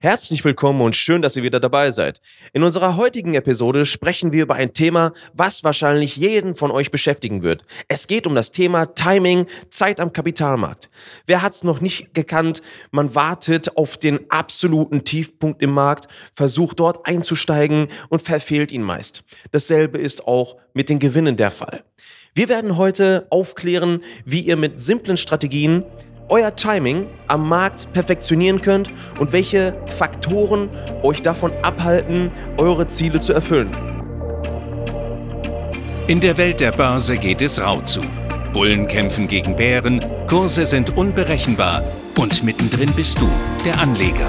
Herzlich willkommen und schön, dass ihr wieder dabei seid. In unserer heutigen Episode sprechen wir über ein Thema, was wahrscheinlich jeden von euch beschäftigen wird. Es geht um das Thema Timing, Zeit am Kapitalmarkt. Wer hat's noch nicht gekannt? Man wartet auf den absoluten Tiefpunkt im Markt, versucht dort einzusteigen und verfehlt ihn meist. Dasselbe ist auch mit den Gewinnen der Fall. Wir werden heute aufklären, wie ihr mit simplen Strategien euer Timing am Markt perfektionieren könnt und welche Faktoren euch davon abhalten, eure Ziele zu erfüllen. In der Welt der Börse geht es rau zu. Bullen kämpfen gegen Bären, Kurse sind unberechenbar und mittendrin bist du, der Anleger.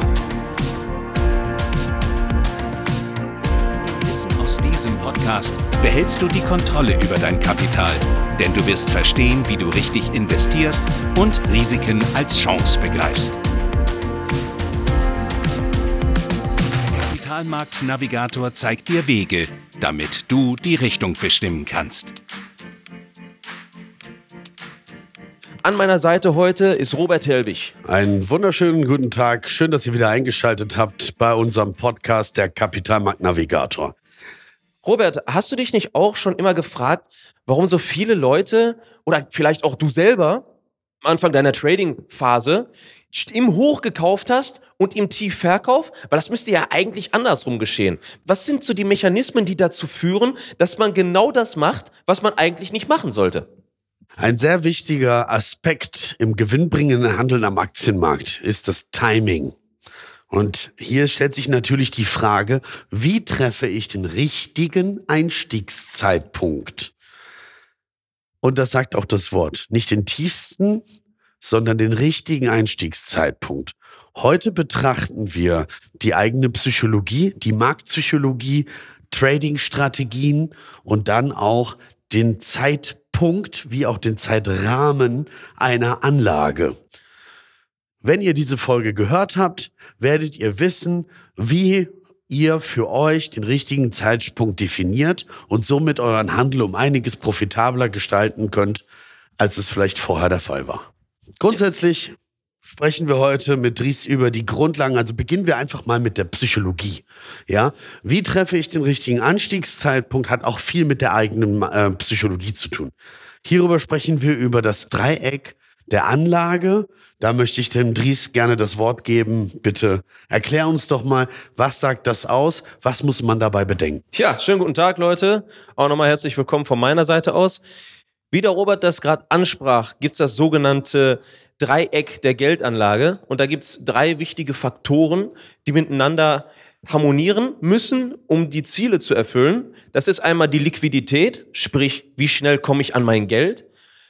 Diesem Podcast behältst du die Kontrolle über dein Kapital, denn du wirst verstehen, wie du richtig investierst und Risiken als Chance begreifst. Der Kapitalmarkt-Navigator zeigt dir Wege, damit du die Richtung bestimmen kannst. An meiner Seite heute ist Robert Helbig. Einen wunderschönen guten Tag. Schön, dass ihr wieder eingeschaltet habt bei unserem Podcast der Kapitalmarkt Navigator. Robert, hast du dich nicht auch schon immer gefragt, warum so viele Leute oder vielleicht auch du selber am Anfang deiner Trading-Phase im Hoch gekauft hast und im Tief Verkauf? Weil das müsste ja eigentlich andersrum geschehen. Was sind so die Mechanismen, die dazu führen, dass man genau das macht, was man eigentlich nicht machen sollte? Ein sehr wichtiger Aspekt im gewinnbringenden Handeln am Aktienmarkt ist das Timing. Und hier stellt sich natürlich die Frage, wie treffe ich den richtigen Einstiegszeitpunkt? Und das sagt auch das Wort. Nicht den tiefsten, sondern den richtigen Einstiegszeitpunkt. Heute betrachten wir die eigene Psychologie, die Marktpsychologie, Trading-Strategien und dann auch den Zeitpunkt wie auch den Zeitrahmen einer Anlage. Wenn ihr diese Folge gehört habt, werdet ihr wissen, wie ihr für euch den richtigen Zeitpunkt definiert und somit euren Handel um einiges profitabler gestalten könnt, als es vielleicht vorher der Fall war. Grundsätzlich sprechen wir heute mit Dries über die Grundlagen. Also beginnen wir einfach mal mit der Psychologie. Ja, wie treffe ich den richtigen Anstiegszeitpunkt? Hat auch viel mit der eigenen äh, Psychologie zu tun. Hierüber sprechen wir über das Dreieck der Anlage. Da möchte ich dem Dries gerne das Wort geben. Bitte erklär uns doch mal, was sagt das aus? Was muss man dabei bedenken? Ja, schönen guten Tag, Leute. Auch nochmal herzlich willkommen von meiner Seite aus. Wie der Robert das gerade ansprach, gibt's das sogenannte Dreieck der Geldanlage. Und da gibt's drei wichtige Faktoren, die miteinander harmonieren müssen, um die Ziele zu erfüllen. Das ist einmal die Liquidität, sprich, wie schnell komme ich an mein Geld.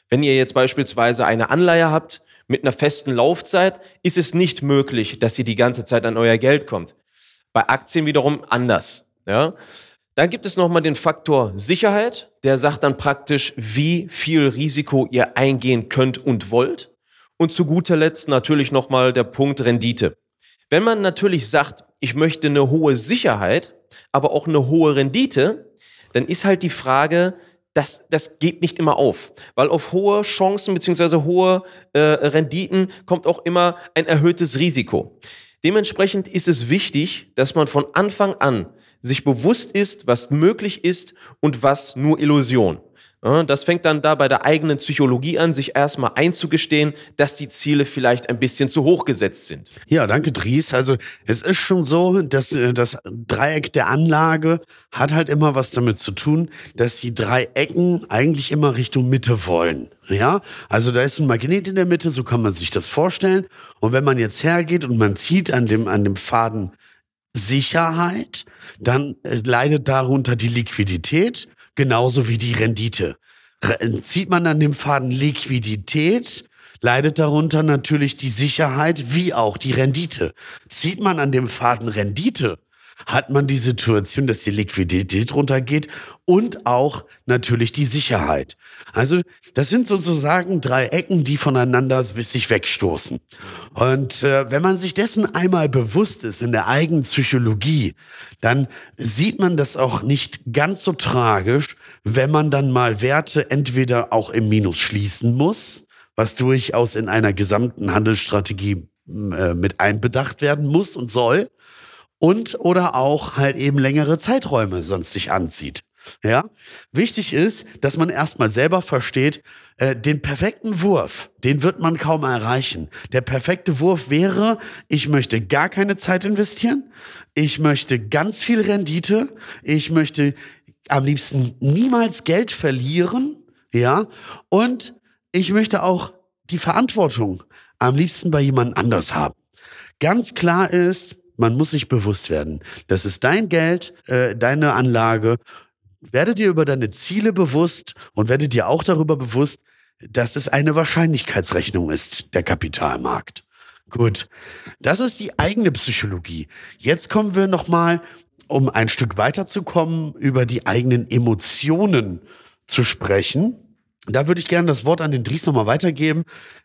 Wenn ihr jetzt beispielsweise eine Anleihe habt mit einer festen Laufzeit, ist es nicht möglich, dass ihr die ganze Zeit an euer Geld kommt. Bei Aktien wiederum anders. Ja? Dann gibt es nochmal den Faktor Sicherheit. Der sagt dann praktisch, wie viel Risiko ihr eingehen könnt und wollt. Und zu guter Letzt natürlich nochmal der Punkt Rendite. Wenn man natürlich sagt, ich möchte eine hohe Sicherheit, aber auch eine hohe Rendite, dann ist halt die Frage, das, das geht nicht immer auf, weil auf hohe Chancen beziehungsweise hohe äh, Renditen kommt auch immer ein erhöhtes Risiko. Dementsprechend ist es wichtig, dass man von Anfang an sich bewusst ist, was möglich ist und was nur Illusion. Das fängt dann da bei der eigenen Psychologie an, sich erstmal einzugestehen, dass die Ziele vielleicht ein bisschen zu hoch gesetzt sind. Ja, danke, Dries. Also es ist schon so, dass äh, das Dreieck der Anlage hat halt immer was damit zu tun, dass die drei Ecken eigentlich immer Richtung Mitte wollen. Ja, also da ist ein Magnet in der Mitte, so kann man sich das vorstellen. Und wenn man jetzt hergeht und man zieht an dem, an dem Faden Sicherheit, dann äh, leidet darunter die Liquidität genauso wie die Rendite. Zieht man an dem Faden Liquidität, leidet darunter natürlich die Sicherheit wie auch die Rendite. Zieht man an dem Faden Rendite, hat man die Situation, dass die Liquidität runtergeht und auch natürlich die Sicherheit. Also das sind sozusagen drei Ecken, die voneinander sich wegstoßen. Und äh, wenn man sich dessen einmal bewusst ist in der eigenen Psychologie, dann sieht man das auch nicht ganz so tragisch, wenn man dann mal Werte entweder auch im Minus schließen muss, was durchaus in einer gesamten Handelsstrategie äh, mit einbedacht werden muss und soll. Und oder auch halt eben längere Zeiträume sonst sich anzieht. Ja, wichtig ist, dass man erstmal selber versteht, äh, den perfekten Wurf, den wird man kaum erreichen. Der perfekte Wurf wäre, ich möchte gar keine Zeit investieren, ich möchte ganz viel Rendite, ich möchte am liebsten niemals Geld verlieren, ja, und ich möchte auch die Verantwortung am liebsten bei jemand anders haben. Ganz klar ist, man muss sich bewusst werden, das ist dein Geld, äh, deine Anlage werde dir über deine Ziele bewusst und werde dir auch darüber bewusst, dass es eine Wahrscheinlichkeitsrechnung ist, der Kapitalmarkt. Gut, das ist die eigene Psychologie. Jetzt kommen wir nochmal, um ein Stück weiterzukommen, über die eigenen Emotionen zu sprechen. Da würde ich gerne das Wort an den Dries nochmal weitergeben.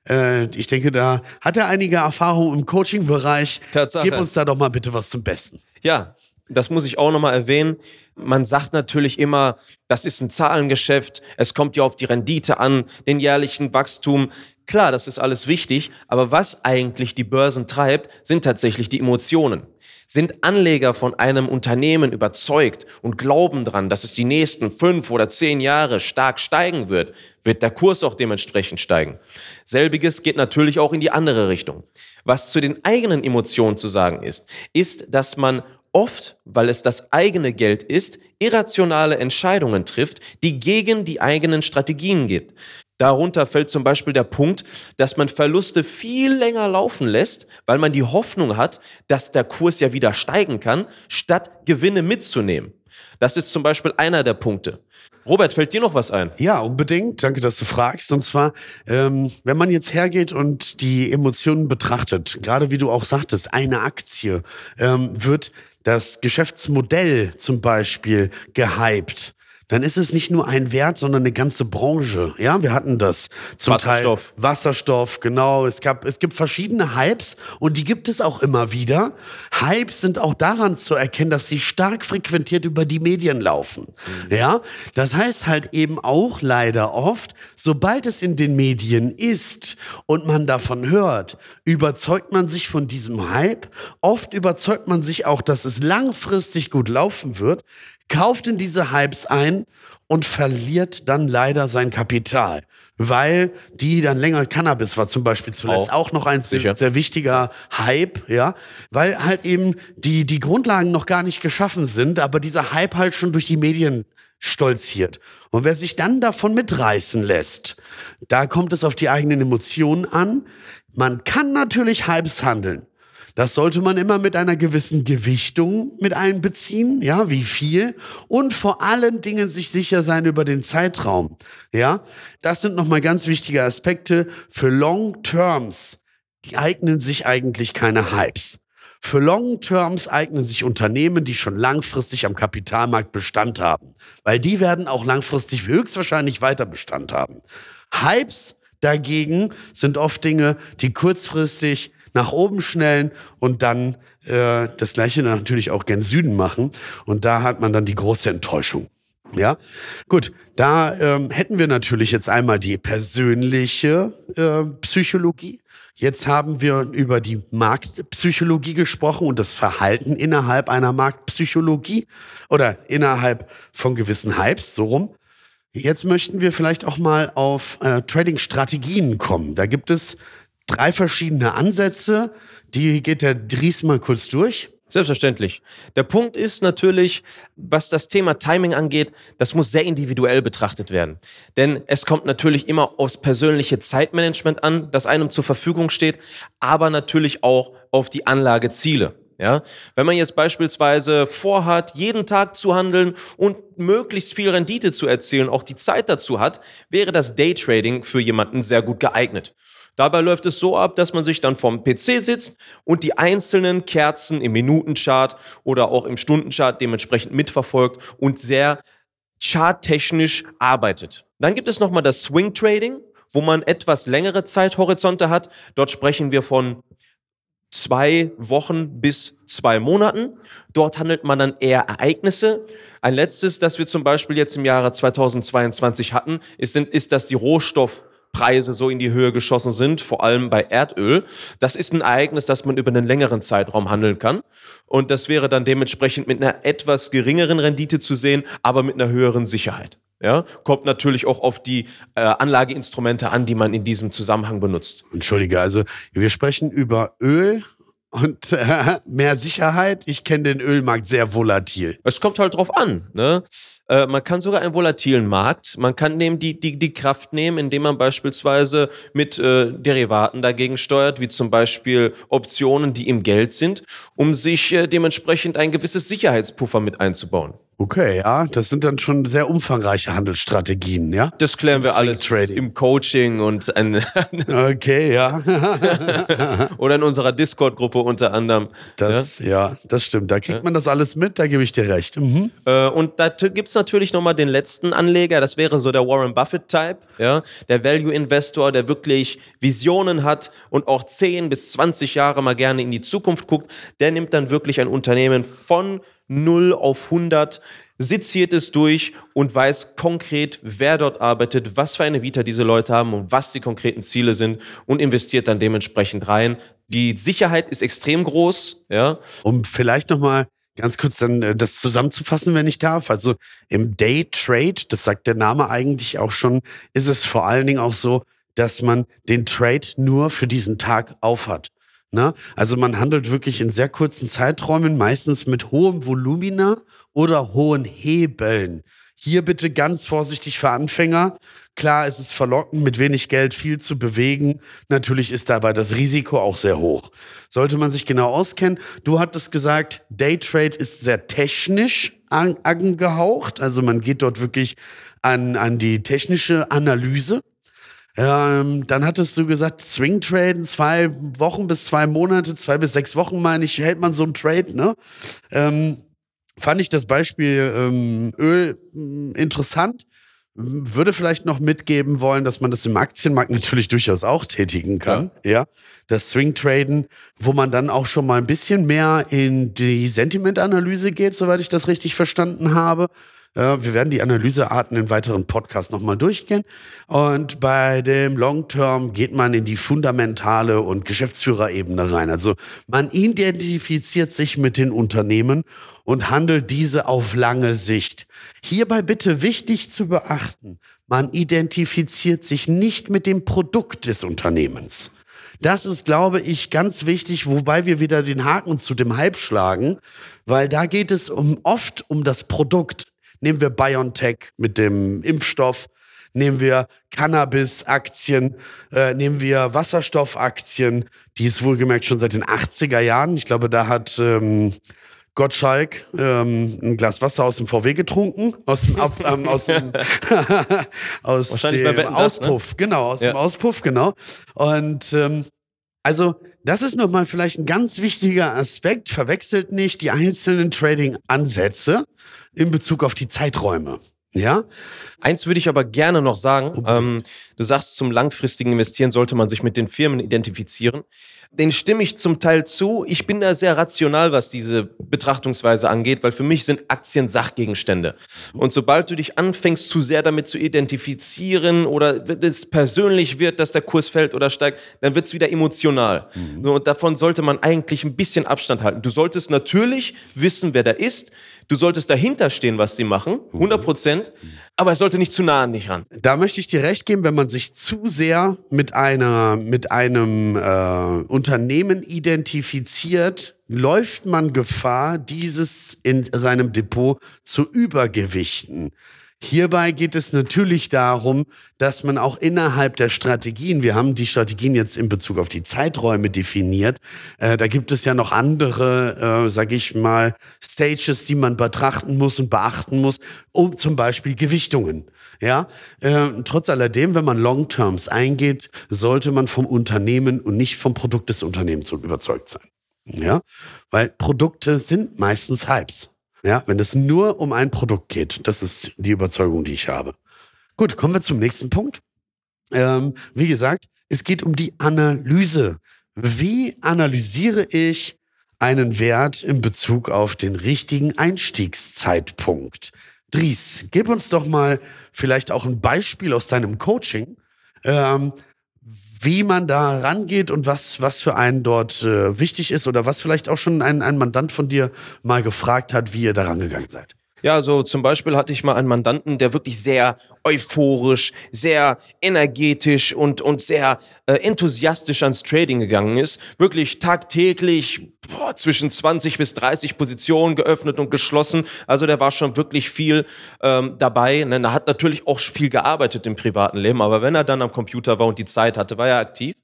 Äh, ich denke, da hat er einige Erfahrungen im Coaching-Bereich. Gib uns da doch mal bitte was zum Besten. Ja, das muss ich auch nochmal erwähnen. Man sagt natürlich immer, das ist ein Zahlengeschäft, es kommt ja auf die Rendite an, den jährlichen Wachstum. Klar, das ist alles wichtig, aber was eigentlich die Börsen treibt, sind tatsächlich die Emotionen. Sind Anleger von einem Unternehmen überzeugt und glauben dran, dass es die nächsten fünf oder zehn Jahre stark steigen wird, wird der Kurs auch dementsprechend steigen. Selbiges geht natürlich auch in die andere Richtung. Was zu den eigenen Emotionen zu sagen ist, ist, dass man oft, weil es das eigene Geld ist, irrationale Entscheidungen trifft, die gegen die eigenen Strategien geht. Darunter fällt zum Beispiel der Punkt, dass man Verluste viel länger laufen lässt, weil man die Hoffnung hat, dass der Kurs ja wieder steigen kann, statt Gewinne mitzunehmen. Das ist zum Beispiel einer der Punkte. Robert, fällt dir noch was ein? Ja, unbedingt. Danke, dass du fragst. Und zwar, ähm, wenn man jetzt hergeht und die Emotionen betrachtet, gerade wie du auch sagtest, eine Aktie ähm, wird das Geschäftsmodell zum Beispiel gehypt dann ist es nicht nur ein Wert, sondern eine ganze Branche. Ja, wir hatten das zum Wasserstoff. Teil Wasserstoff, genau. Es gab, es gibt verschiedene Hypes und die gibt es auch immer wieder. Hypes sind auch daran zu erkennen, dass sie stark frequentiert über die Medien laufen. Mhm. Ja, das heißt halt eben auch leider oft, sobald es in den Medien ist und man davon hört, überzeugt man sich von diesem Hype. Oft überzeugt man sich auch, dass es langfristig gut laufen wird kauft in diese Hypes ein und verliert dann leider sein Kapital. Weil die dann länger Cannabis war zum Beispiel zuletzt auch, auch noch ein Sicher. sehr wichtiger Hype, ja. Weil halt eben die, die Grundlagen noch gar nicht geschaffen sind, aber dieser Hype halt schon durch die Medien stolziert. Und wer sich dann davon mitreißen lässt, da kommt es auf die eigenen Emotionen an. Man kann natürlich Hypes handeln. Das sollte man immer mit einer gewissen Gewichtung mit einbeziehen, ja, wie viel und vor allen Dingen sich sicher sein über den Zeitraum, ja. Das sind nochmal ganz wichtige Aspekte. Für Long Terms eignen sich eigentlich keine Hypes. Für Long Terms eignen sich Unternehmen, die schon langfristig am Kapitalmarkt Bestand haben, weil die werden auch langfristig höchstwahrscheinlich weiter Bestand haben. Hypes dagegen sind oft Dinge, die kurzfristig nach oben schnellen und dann äh, das gleiche natürlich auch gen Süden machen. Und da hat man dann die große Enttäuschung. Ja, gut, da ähm, hätten wir natürlich jetzt einmal die persönliche äh, Psychologie. Jetzt haben wir über die Marktpsychologie gesprochen und das Verhalten innerhalb einer Marktpsychologie oder innerhalb von gewissen Hypes, so rum. Jetzt möchten wir vielleicht auch mal auf äh, Trading-Strategien kommen. Da gibt es drei verschiedene Ansätze. Die geht der Dries mal kurz durch. Selbstverständlich. Der Punkt ist natürlich, was das Thema Timing angeht, das muss sehr individuell betrachtet werden. Denn es kommt natürlich immer aufs persönliche Zeitmanagement an, das einem zur Verfügung steht, aber natürlich auch auf die Anlageziele. Ja, wenn man jetzt beispielsweise vorhat, jeden Tag zu handeln und möglichst viel Rendite zu erzielen, auch die Zeit dazu hat, wäre das Daytrading für jemanden sehr gut geeignet. Dabei läuft es so ab, dass man sich dann vorm PC sitzt und die einzelnen Kerzen im Minutenchart oder auch im Stundenchart dementsprechend mitverfolgt und sehr charttechnisch arbeitet. Dann gibt es nochmal das Swing Trading, wo man etwas längere Zeithorizonte hat. Dort sprechen wir von zwei Wochen bis zwei Monaten. Dort handelt man dann eher Ereignisse. Ein letztes, das wir zum Beispiel jetzt im Jahre 2022 hatten, ist, ist dass die Rohstoff Preise so in die Höhe geschossen sind, vor allem bei Erdöl. Das ist ein Ereignis, das man über einen längeren Zeitraum handeln kann. Und das wäre dann dementsprechend mit einer etwas geringeren Rendite zu sehen, aber mit einer höheren Sicherheit. Ja, kommt natürlich auch auf die äh, Anlageinstrumente an, die man in diesem Zusammenhang benutzt. Entschuldige, also wir sprechen über Öl und äh, mehr Sicherheit. Ich kenne den Ölmarkt sehr volatil. Es kommt halt drauf an. Ne? Äh, man kann sogar einen volatilen Markt, man kann nehmen die, die, die Kraft nehmen, indem man beispielsweise mit äh, Derivaten dagegen steuert, wie zum Beispiel Optionen, die im Geld sind, um sich äh, dementsprechend ein gewisses Sicherheitspuffer mit einzubauen. Okay, ja, das sind dann schon sehr umfangreiche Handelsstrategien, ja? Das klären wir alles Trading. im Coaching und ein Okay, ja. oder in unserer Discord-Gruppe unter anderem. Das, ja? ja, das stimmt. Da kriegt man das alles mit, da gebe ich dir recht. Mhm. Äh, und da gibt es natürlich nochmal den letzten Anleger, das wäre so der Warren Buffett-Type, ja, der Value-Investor, der wirklich Visionen hat und auch 10 bis 20 Jahre mal gerne in die Zukunft guckt. Der nimmt dann wirklich ein Unternehmen von 0 auf 100, seziert es durch und weiß konkret, wer dort arbeitet, was für eine Vita diese Leute haben und was die konkreten Ziele sind und investiert dann dementsprechend rein. Die Sicherheit ist extrem groß, ja. Um vielleicht nochmal ganz kurz dann äh, das zusammenzufassen, wenn ich darf. Also im Day Trade, das sagt der Name eigentlich auch schon, ist es vor allen Dingen auch so, dass man den Trade nur für diesen Tag aufhat. Ne? Also man handelt wirklich in sehr kurzen Zeiträumen, meistens mit hohem Volumina oder hohen Hebeln. Hier bitte ganz vorsichtig für Anfänger. Klar, es ist verlockend, mit wenig Geld viel zu bewegen. Natürlich ist dabei das Risiko auch sehr hoch. Sollte man sich genau auskennen. Du hattest gesagt, Daytrade ist sehr technisch angehaucht. Also man geht dort wirklich an, an die technische Analyse. Ähm, dann hattest du gesagt, Swing Traden, zwei Wochen bis zwei Monate, zwei bis sechs Wochen, meine ich, hält man so einen Trade, ne? Ähm, fand ich das Beispiel ähm, Öl mh, hm, interessant. Würde vielleicht noch mitgeben wollen, dass man das im Aktienmarkt natürlich durchaus auch tätigen kann. Ja. ja. Das Swing Traden, wo man dann auch schon mal ein bisschen mehr in die Sentimentanalyse geht, soweit ich das richtig verstanden habe. Wir werden die Analysearten in weiteren Podcasts nochmal durchgehen. Und bei dem Long Term geht man in die fundamentale und Geschäftsführerebene rein. Also man identifiziert sich mit den Unternehmen und handelt diese auf lange Sicht. Hierbei bitte wichtig zu beachten, man identifiziert sich nicht mit dem Produkt des Unternehmens. Das ist, glaube ich, ganz wichtig, wobei wir wieder den Haken zu dem Hype schlagen, weil da geht es um, oft um das Produkt. Nehmen wir BioNTech mit dem Impfstoff, nehmen wir Cannabis-Aktien, äh, nehmen wir Wasserstoffaktien, die ist wohlgemerkt schon seit den 80er Jahren. Ich glaube, da hat ähm, Gottschalk ähm, ein Glas Wasser aus dem VW getrunken, aus dem, Ab, ähm, aus dem, aus dem Auspuff, ne? genau, aus ja. dem Auspuff, genau. Und ähm, also das ist nochmal vielleicht ein ganz wichtiger Aspekt. Verwechselt nicht die einzelnen Trading-Ansätze in Bezug auf die Zeiträume. Ja? Eins würde ich aber gerne noch sagen. Ähm, du sagst, zum langfristigen Investieren sollte man sich mit den Firmen identifizieren den stimme ich zum Teil zu. Ich bin da sehr rational, was diese Betrachtungsweise angeht, weil für mich sind Aktien Sachgegenstände. Und sobald du dich anfängst, zu sehr damit zu identifizieren oder es persönlich wird, dass der Kurs fällt oder steigt, dann wird es wieder emotional. Mhm. Und davon sollte man eigentlich ein bisschen Abstand halten. Du solltest natürlich wissen, wer da ist. Du solltest dahinter stehen, was sie machen, 100 mhm. Aber es sollte nicht zu nah an dich ran. Da möchte ich dir recht geben, wenn man sich zu sehr mit einer, mit einem äh, Unternehmen identifiziert, läuft man Gefahr, dieses in seinem Depot zu übergewichten. Hierbei geht es natürlich darum, dass man auch innerhalb der Strategien, wir haben die Strategien jetzt in Bezug auf die Zeiträume definiert, äh, da gibt es ja noch andere, äh, sage ich mal, Stages, die man betrachten muss und beachten muss, um zum Beispiel Gewichtungen. Ja, äh, trotz alledem, wenn man Long-Terms eingeht, sollte man vom Unternehmen und nicht vom Produkt des Unternehmens überzeugt sein. Ja, weil Produkte sind meistens Hypes. Ja, wenn es nur um ein Produkt geht, das ist die Überzeugung, die ich habe. Gut, kommen wir zum nächsten Punkt. Ähm, wie gesagt, es geht um die Analyse. Wie analysiere ich einen Wert in Bezug auf den richtigen Einstiegszeitpunkt? Dries, gib uns doch mal vielleicht auch ein Beispiel aus deinem Coaching, ähm, wie man da rangeht und was, was für einen dort äh, wichtig ist oder was vielleicht auch schon ein, ein Mandant von dir mal gefragt hat, wie ihr da rangegangen seid. Ja, so zum Beispiel hatte ich mal einen Mandanten, der wirklich sehr euphorisch, sehr energetisch und, und sehr äh, enthusiastisch ans Trading gegangen ist. Wirklich tagtäglich boah, zwischen 20 bis 30 Positionen geöffnet und geschlossen. Also der war schon wirklich viel ähm, dabei. Ne? Er hat natürlich auch viel gearbeitet im privaten Leben, aber wenn er dann am Computer war und die Zeit hatte, war er aktiv.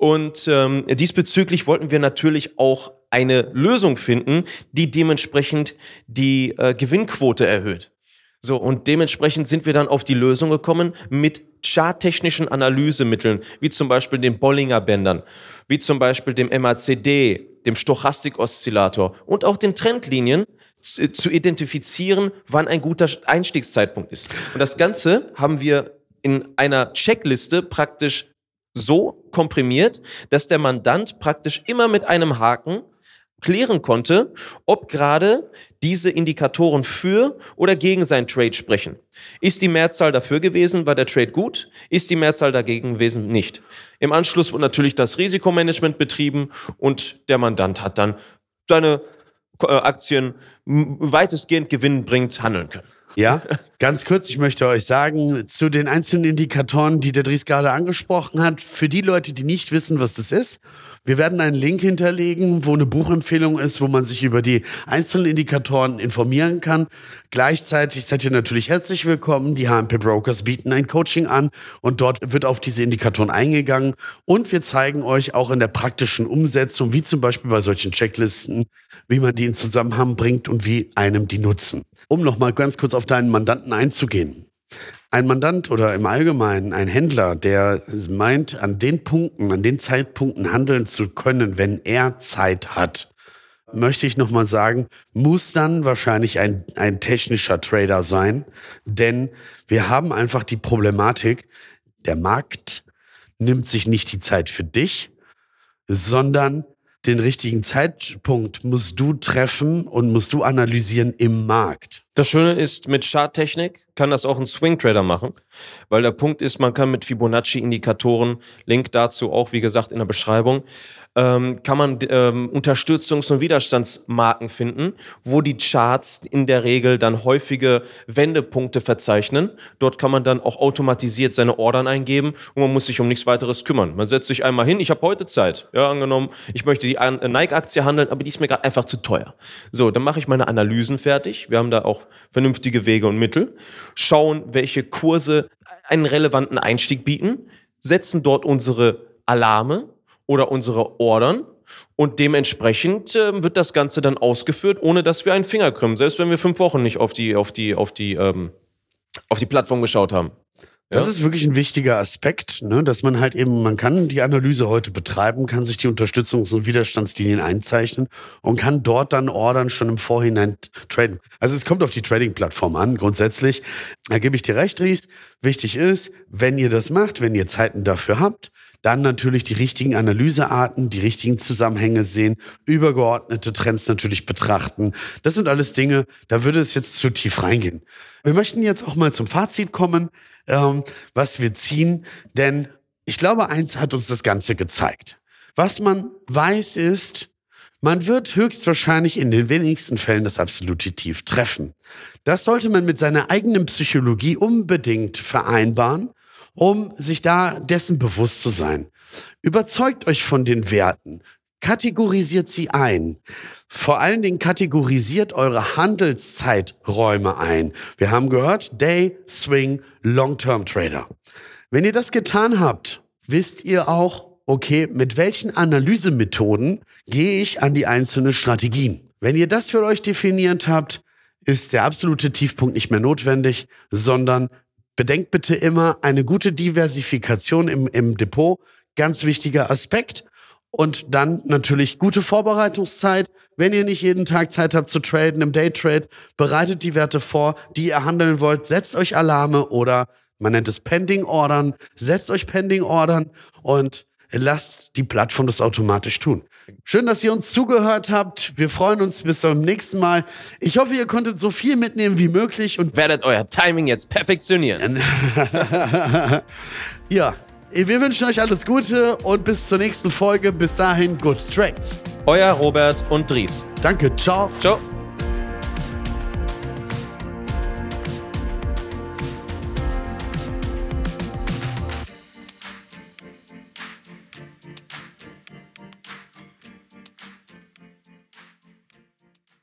Und ähm, diesbezüglich wollten wir natürlich auch eine Lösung finden, die dementsprechend die äh, Gewinnquote erhöht. So, und dementsprechend sind wir dann auf die Lösung gekommen mit charttechnischen Analysemitteln, wie zum Beispiel den Bollinger Bändern, wie zum Beispiel dem MACD, dem Stochastik-Oszillator und auch den Trendlinien zu, zu identifizieren, wann ein guter Einstiegszeitpunkt ist. Und das Ganze haben wir in einer Checkliste praktisch so komprimiert, dass der Mandant praktisch immer mit einem Haken klären konnte, ob gerade diese Indikatoren für oder gegen sein Trade sprechen. Ist die Mehrzahl dafür gewesen, war der Trade gut? Ist die Mehrzahl dagegen gewesen? Nicht. Im Anschluss wurde natürlich das Risikomanagement betrieben und der Mandant hat dann seine äh, Aktien weitestgehend gewinnbringend handeln können. Ja, ganz kurz, ich möchte euch sagen, zu den einzelnen Indikatoren, die der Dries gerade angesprochen hat, für die Leute, die nicht wissen, was das ist, wir werden einen Link hinterlegen, wo eine Buchempfehlung ist, wo man sich über die einzelnen Indikatoren informieren kann. Gleichzeitig seid ihr natürlich herzlich willkommen. Die HMP Brokers bieten ein Coaching an und dort wird auf diese Indikatoren eingegangen. Und wir zeigen euch auch in der praktischen Umsetzung, wie zum Beispiel bei solchen Checklisten, wie man die in Zusammenhang bringt und wie einem die nutzen. Um nochmal ganz kurz auf deinen Mandanten einzugehen. Ein Mandant oder im Allgemeinen ein Händler, der meint, an den Punkten, an den Zeitpunkten handeln zu können, wenn er Zeit hat, möchte ich nochmal sagen, muss dann wahrscheinlich ein, ein technischer Trader sein, denn wir haben einfach die Problematik, der Markt nimmt sich nicht die Zeit für dich, sondern den richtigen Zeitpunkt musst du treffen und musst du analysieren im Markt. Das Schöne ist, mit Charttechnik kann das auch ein Swing Trader machen, weil der Punkt ist, man kann mit Fibonacci-Indikatoren, Link dazu auch, wie gesagt, in der Beschreibung, ähm, kann man ähm, Unterstützungs- und Widerstandsmarken finden, wo die Charts in der Regel dann häufige Wendepunkte verzeichnen. Dort kann man dann auch automatisiert seine Ordern eingeben und man muss sich um nichts weiteres kümmern. Man setzt sich einmal hin, ich habe heute Zeit. Ja, angenommen, ich möchte die Nike-Aktie handeln, aber die ist mir gerade einfach zu teuer. So, dann mache ich meine Analysen fertig. Wir haben da auch vernünftige Wege und Mittel. Schauen, welche Kurse einen relevanten Einstieg bieten, setzen dort unsere Alarme oder unsere Ordern und dementsprechend äh, wird das Ganze dann ausgeführt, ohne dass wir einen Finger krümmen, selbst wenn wir fünf Wochen nicht auf die, auf die, auf die, ähm, auf die Plattform geschaut haben. Das ja? ist wirklich ein wichtiger Aspekt, ne? dass man halt eben, man kann die Analyse heute betreiben, kann sich die Unterstützungs- und Widerstandslinien einzeichnen und kann dort dann Ordern schon im Vorhinein traden. Also es kommt auf die Trading-Plattform an, grundsätzlich. Da gebe ich dir recht, Ries. Wichtig ist, wenn ihr das macht, wenn ihr Zeiten dafür habt, dann natürlich die richtigen Analysearten, die richtigen Zusammenhänge sehen, übergeordnete Trends natürlich betrachten. Das sind alles Dinge, da würde es jetzt zu tief reingehen. Wir möchten jetzt auch mal zum Fazit kommen, ähm, was wir ziehen, denn ich glaube, eins hat uns das Ganze gezeigt. Was man weiß ist, man wird höchstwahrscheinlich in den wenigsten Fällen das absolute Tief treffen. Das sollte man mit seiner eigenen Psychologie unbedingt vereinbaren um sich da dessen bewusst zu sein. Überzeugt euch von den Werten. Kategorisiert sie ein. Vor allen Dingen kategorisiert eure Handelszeiträume ein. Wir haben gehört, Day, Swing, Long-Term Trader. Wenn ihr das getan habt, wisst ihr auch, okay, mit welchen Analysemethoden gehe ich an die einzelnen Strategien. Wenn ihr das für euch definiert habt, ist der absolute Tiefpunkt nicht mehr notwendig, sondern Bedenkt bitte immer eine gute Diversifikation im, im Depot, ganz wichtiger Aspekt. Und dann natürlich gute Vorbereitungszeit. Wenn ihr nicht jeden Tag Zeit habt zu traden im Daytrade, bereitet die Werte vor, die ihr handeln wollt. Setzt euch Alarme oder man nennt es Pending Ordern. Setzt euch Pending Ordern und lasst die Plattform das automatisch tun. Schön, dass ihr uns zugehört habt. Wir freuen uns bis zum nächsten Mal. Ich hoffe, ihr konntet so viel mitnehmen wie möglich und werdet euer Timing jetzt perfektionieren. ja, wir wünschen euch alles Gute und bis zur nächsten Folge. Bis dahin, good tracks. Euer Robert und Dries. Danke, ciao. Ciao.